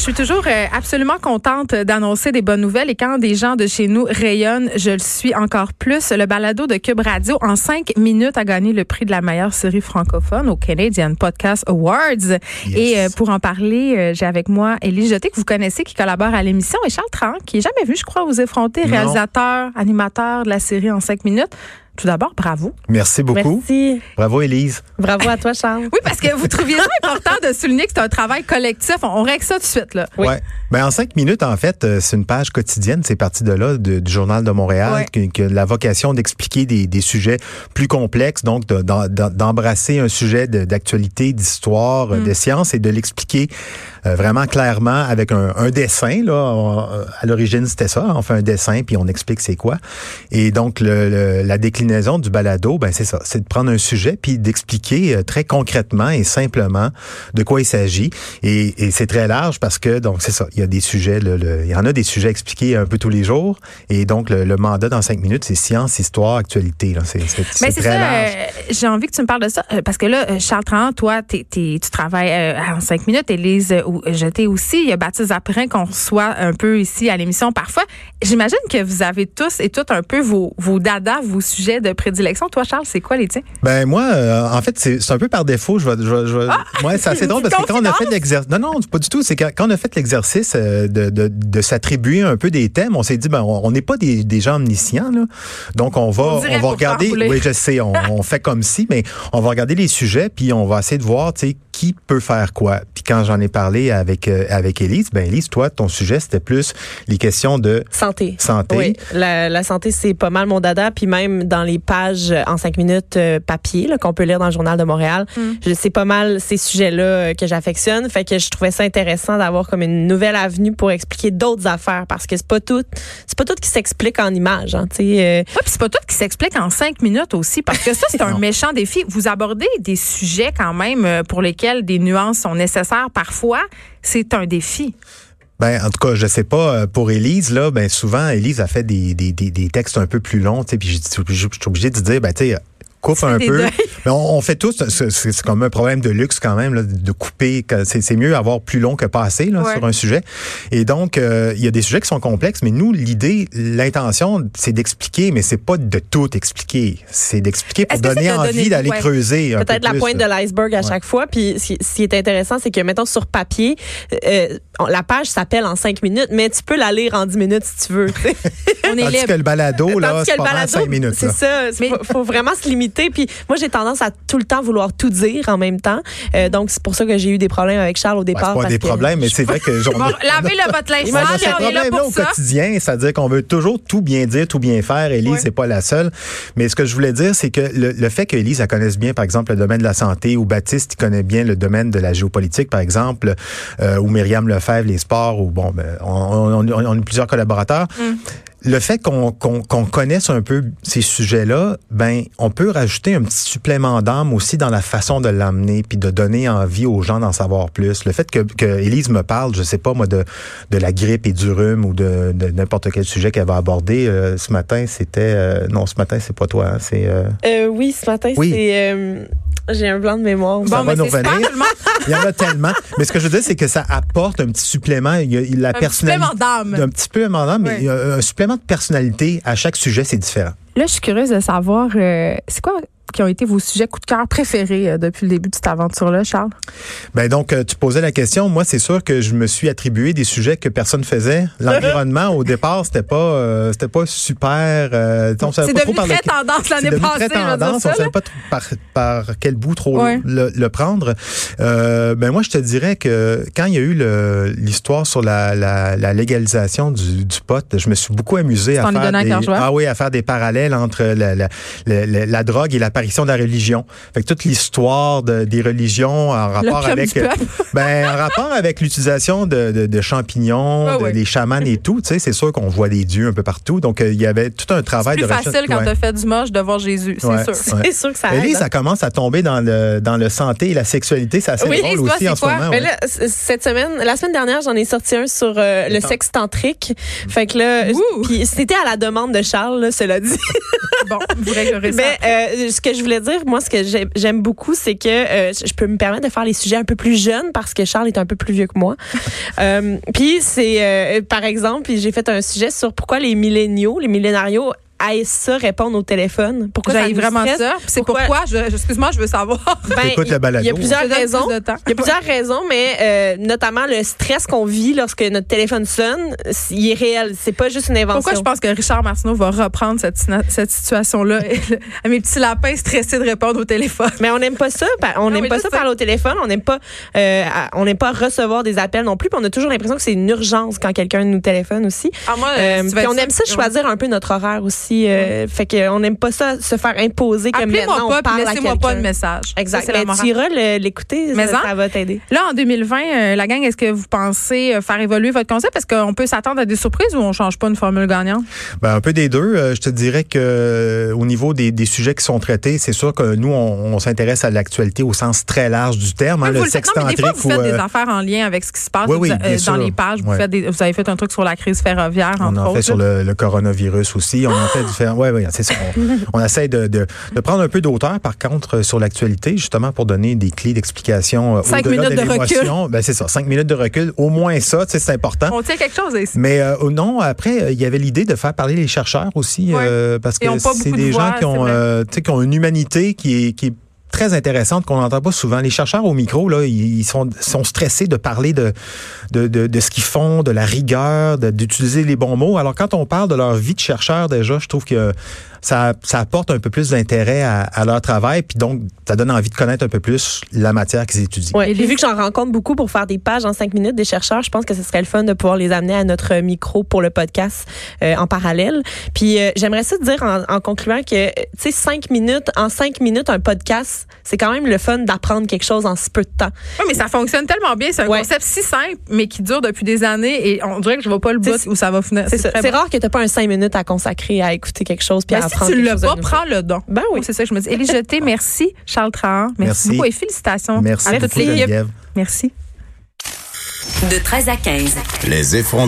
Je suis toujours euh, absolument contente d'annoncer des bonnes nouvelles et quand des gens de chez nous rayonnent, je le suis encore plus. Le balado de Cube Radio en cinq minutes a gagné le prix de la meilleure série francophone au Canadian Podcast Awards. Et euh, pour en parler, euh, j'ai avec moi Élie Jeté que vous connaissez qui collabore à l'émission et Charles Tran qui est jamais vu, je crois, aux effrontés, Non. réalisateur, animateur de la série en cinq minutes. Tout d'abord, bravo. Merci beaucoup. Merci. Bravo, Élise. Bravo à toi, Charles. Oui, parce que vous trouviez ça important de souligner que c'est un travail collectif. On, règle ça tout de suite, là. Oui. Ouais. Ben, en cinq minutes, en fait, euh, c'est une page quotidienne. C'est parti de là, de- du Journal de Montréal, Ouais. que, que la vocation d'expliquer des, des sujets plus complexes, donc de- d'embrasser un sujet d'actualité, d'histoire, euh, de science et de l'expliquer euh, vraiment clairement avec un, un dessin. Là, On- à l'origine, c'était ça. On fait un dessin puis on explique c'est quoi. Et donc, le- le- la déclinaison du balado, ben c'est ça. C'est de prendre un sujet puis d'expliquer euh, très concrètement et simplement de quoi il s'agit. Et, et c'est très large parce que, donc, c'est ça. Il y a des sujets, le- le- il y en a des sujets à expliquer un peu tous les jours. Et donc, le, le mandat dans cinq minutes, c'est science, histoire, actualité. là. C'est très ça, large. euh, j'ai envie que tu me parles de ça, euh, parce que là, Charles Tran, toi, t'es- t'es- tu travailles euh, en cinq minutes, Élise euh, Jeté aussi, il y a Baptiste Zaprin qu'on reçoit un peu ici à l'émission parfois. J'imagine que vous avez tous et toutes un peu vos, vos dadas, vos sujets de prédilection. Toi, Charles, c'est quoi les tiens? Ben moi, euh, en fait, c'est un peu par défaut. Je vais, je ouais, c'est assez drôle parce que quand on a fait l'exercice, non, non, pas du tout. C'est quand, on a fait l'exercice euh, de, de, de s'attribuer un peu des thèmes, on s'est dit, ben, on n'est pas des, des gens omniscients, là. donc on va, On va regarder. Oui, je sais, on, on fait comme si, mais on va regarder les sujets puis on va essayer de voir, tu sais, qui peut faire quoi? Puis quand j'en ai parlé avec euh, avec Élise, ben Élise, toi, ton sujet c'était plus les questions de Santé. santé. Oui, la, la santé, c'est pas mal mon dada. Puis même dans les pages euh, en cinq minutes euh, papier là, qu'on peut lire dans le Journal de Montréal, c'est pas mal ces sujets-là euh, que j'affectionne. Fait que je trouvais ça intéressant d'avoir comme une nouvelle avenue pour expliquer d'autres affaires parce que c'est pas tout, c'est pas tout qui s'explique en images. Hein, tu sais, euh, Ouais, puis c'est pas tout qui s'explique en cinq minutes aussi, parce que ça, c'est un méchant défi. Vous abordez des sujets quand même pour lesquels des nuances sont nécessaires parfois. C'est un défi. Ben, en tout cas, je sais pas, euh, pour Élise, là, ben, souvent, Élise a fait des, des, des, des textes un peu plus longs, tu sais, puis je suis obligé- de dire, ben, tu sais, coupe un peu. Mais on, on fait tous, c'est comme un problème de luxe quand même, là, de couper. C'est mieux avoir plus long que pas assez là, Ouais. sur un sujet. Et donc, euh, il y a des sujets qui sont complexes, mais nous, l'idée, l'intention, c'est d'expliquer, mais c'est pas de tout expliquer. C'est d'expliquer pour donner de envie d'aller ouais. creuser. peut-être la plus, pointe de l'iceberg à Ouais. chaque fois. Puis ce qui, est intéressant, c'est que mettons sur papier, euh, la page s'appelle en cinq minutes, mais tu peux la lire en dix minutes si tu veux. On est Tandis libre. que le balado, là, c'est pas cinq minutes. c'est ça. Il Mais- faut, vraiment se limiter. Puis moi, j'ai tendance à tout le temps vouloir tout dire en même temps. Euh, donc, c'est pour ça que j'ai eu des problèmes avec Charles au départ. c'est pas parce des que- problèmes, mais c'est vrai que j'en Bon, lavez le votre linge sale, on est là problème-là pour au ça. quotidien, c'est-à-dire qu'on veut toujours tout bien dire, tout bien faire. Élise, Ouais. c'est pas la seule. Mais ce que je voulais dire, c'est que le, le fait qu'Élise, elle connaisse bien, par exemple, le domaine de la santé, ou Baptiste, il connaît bien le domaine de la géopolitique, par exemple, euh, ou Myriam Lefebvre, les sports, ou bon, ben, on, on, on- a plusieurs collaborateurs. Mm. Le fait qu'on connaisse un peu ces sujets-là, ben on peut rajouter un petit supplément d'âme aussi dans la façon de l'amener puis de donner envie aux gens d'en savoir plus. Le fait que, que Élise me parle, je sais pas moi de de la grippe et du rhume ou de, de n'importe quel sujet qu'elle va aborder euh, ce matin, c'était euh, non ce matin c'est pas toi, hein, c'est euh, Euh, oui, ce matin, Oui. c'est. J'ai un blanc de mémoire. Ça Bon, va mais nous revenir. il y en a tellement. Mais ce que je veux dire c'est que ça apporte un petit supplément, il y a la Un personnalité supplément d'âme. un petit peu amendant, mais il y a un supplément de personnalité à chaque sujet, c'est différent. Là, je suis curieuse de savoir, euh, c'est quoi qui ont été vos sujets coup de cœur préférés euh, depuis le début de cette aventure-là, Charles? Ben donc, euh, tu posais la question. Moi, c'est sûr que je me suis attribué des sujets que personne faisait. L'environnement, au départ, c'était pas, euh, c'était pas super. Euh, on savait C'est pas trop par très lequel- tendance l'année passée, très tendance. on là. savait pas par, par quel bout trop Ouais. le, le prendre. Euh, ben moi, je te dirais que quand il y a eu l'histoire sur la, la, la légalisation du, du pot, je me suis beaucoup amusé à faire des, ah oui, à faire des parallèles entre la, la, la, la- la drogue et l'apparition de la religion. Fait que toute l'histoire de- des religions en rapport avec peuple. ben, en rapport avec l'utilisation de, de, de champignons, Ah de- oui. des chamans et tout, tu sais, c'est sûr qu'on voit des dieux un peu partout. Donc, euh, il y avait tout un travail C'est de plus recherche. facile quand Ouais. t'as fait du moche de voir Jésus, c'est Ouais. sûr. Ouais. C'est sûr que ça aide. Hein. ça commence à tomber dans le, dans le santé et la sexualité. C'est assez Oui, drôle aussi c'est en ce moment. Mais ouais. là, c- cette semaine, la semaine dernière, j'en ai sorti un sur euh, le sexe tantrique. Fait que là, c'était à la demande de Charles, là, cela dit. Bon, vous réglerez ça. Mais euh, ce que que je voulais dire, moi, ce que j'aime beaucoup, c'est que euh, je peux me permettre de faire les sujets un peu plus jeunes parce que Charles est un peu plus vieux que moi. euh, puis c'est, euh, par exemple, j'ai fait un sujet sur pourquoi les milléniaux, les millénarios à ça répondre au téléphone? Pourquoi ça vraiment ça? C'est pourquoi, excuse-moi, je veux savoir. Ben, il y a plusieurs raisons. Il y a plusieurs raisons, mais euh, notamment le stress qu'on vit lorsque notre téléphone sonne, il est réel. C'est pas juste une invention. Pourquoi je pense que Richard Martineau va reprendre cette, cette situation-là? à mes petits lapins stressés de répondre au téléphone. Mais on n'aime pas ça. On n'aime pas ça parler au téléphone. On n'aime pas, euh, on n'aime pas recevoir des appels non plus. Puis on a toujours l'impression que c'est une urgence quand quelqu'un nous téléphone aussi. Ah, moi, euh, puis on aime ça choisir un peu notre horaire aussi. Euh, fait qu'on n'aime pas ça se faire imposer comme maintenant pas, on parle laissez-moi pas de message. Exact. Ça, tu iras l'écouter, ça, ça, va t'aider. Là, en 2020, euh, la gang, est-ce que vous pensez euh, faire évoluer votre concept? Est-ce qu'on peut s'attendre à des surprises ou on change pas une formule gagnante? Ben, un peu des deux. je te dirais que au niveau des, des, sujets qui sont traités, c'est sûr que nous, on, s'intéresse à l'actualité au sens très large du terme. Hein, le sexe non, mais des fois, vous faites des affaires en lien avec ce qui se passe dans les pages. Vous, faites vous avez fait un truc sur la crise ferroviaire, On en fait sur le, coronavirus aussi. On en fait Ouais, ouais, on, essaie de, de, prendre un peu d'auteur, par contre, euh, sur l'actualité, justement pour donner des clés d'explication euh, Cinq minutes de, recul. Ben, c'est ça, cinq minutes de recul. Au moins ça, c'est important. On tient quelque chose ici. Mais euh, non, après, il y avait l'idée de faire parler les chercheurs aussi, parce que c'est des gens qui ont, qui ont une humanité qui est, qui est très intéressante qu'on n'entend pas souvent. Les chercheurs au micro, là, ils sont, sont stressés de parler de, de, de, de ce qu'ils font, de la rigueur, d'utiliser les bons mots. Alors, quand on parle de leur vie de chercheur, déjà, je trouve que ça, ça apporte un peu plus d'intérêt à, à, leur travail, puis donc ça donne envie de connaître un peu plus la matière qu'ils étudient. Oui, et vu que j'en rencontre beaucoup pour faire des pages en cinq minutes des chercheurs, je pense que ce serait le fun de pouvoir les amener à notre micro pour le podcast euh, en parallèle. Puis euh, j'aimerais ça te dire en, en concluant que tu sais cinq minutes en cinq minutes un podcast, c'est quand même le fun d'apprendre quelque chose en si peu de temps. Oui, mais ça fonctionne tellement bien, c'est un concept si simple mais qui dure depuis des années et on dirait que je vois pas le bout où ça va finir. C'est rare que tu pas un cinq minutes à consacrer à écouter quelque chose puis à si tu l'as pas, prends le don. Ben oui. C'est ça que je me dis. Élie Jeté, merci. Charles Trahan, merci, beaucoup et félicitations merci à toute l'équipe. Merci. De 13 à 15. Les effrontés.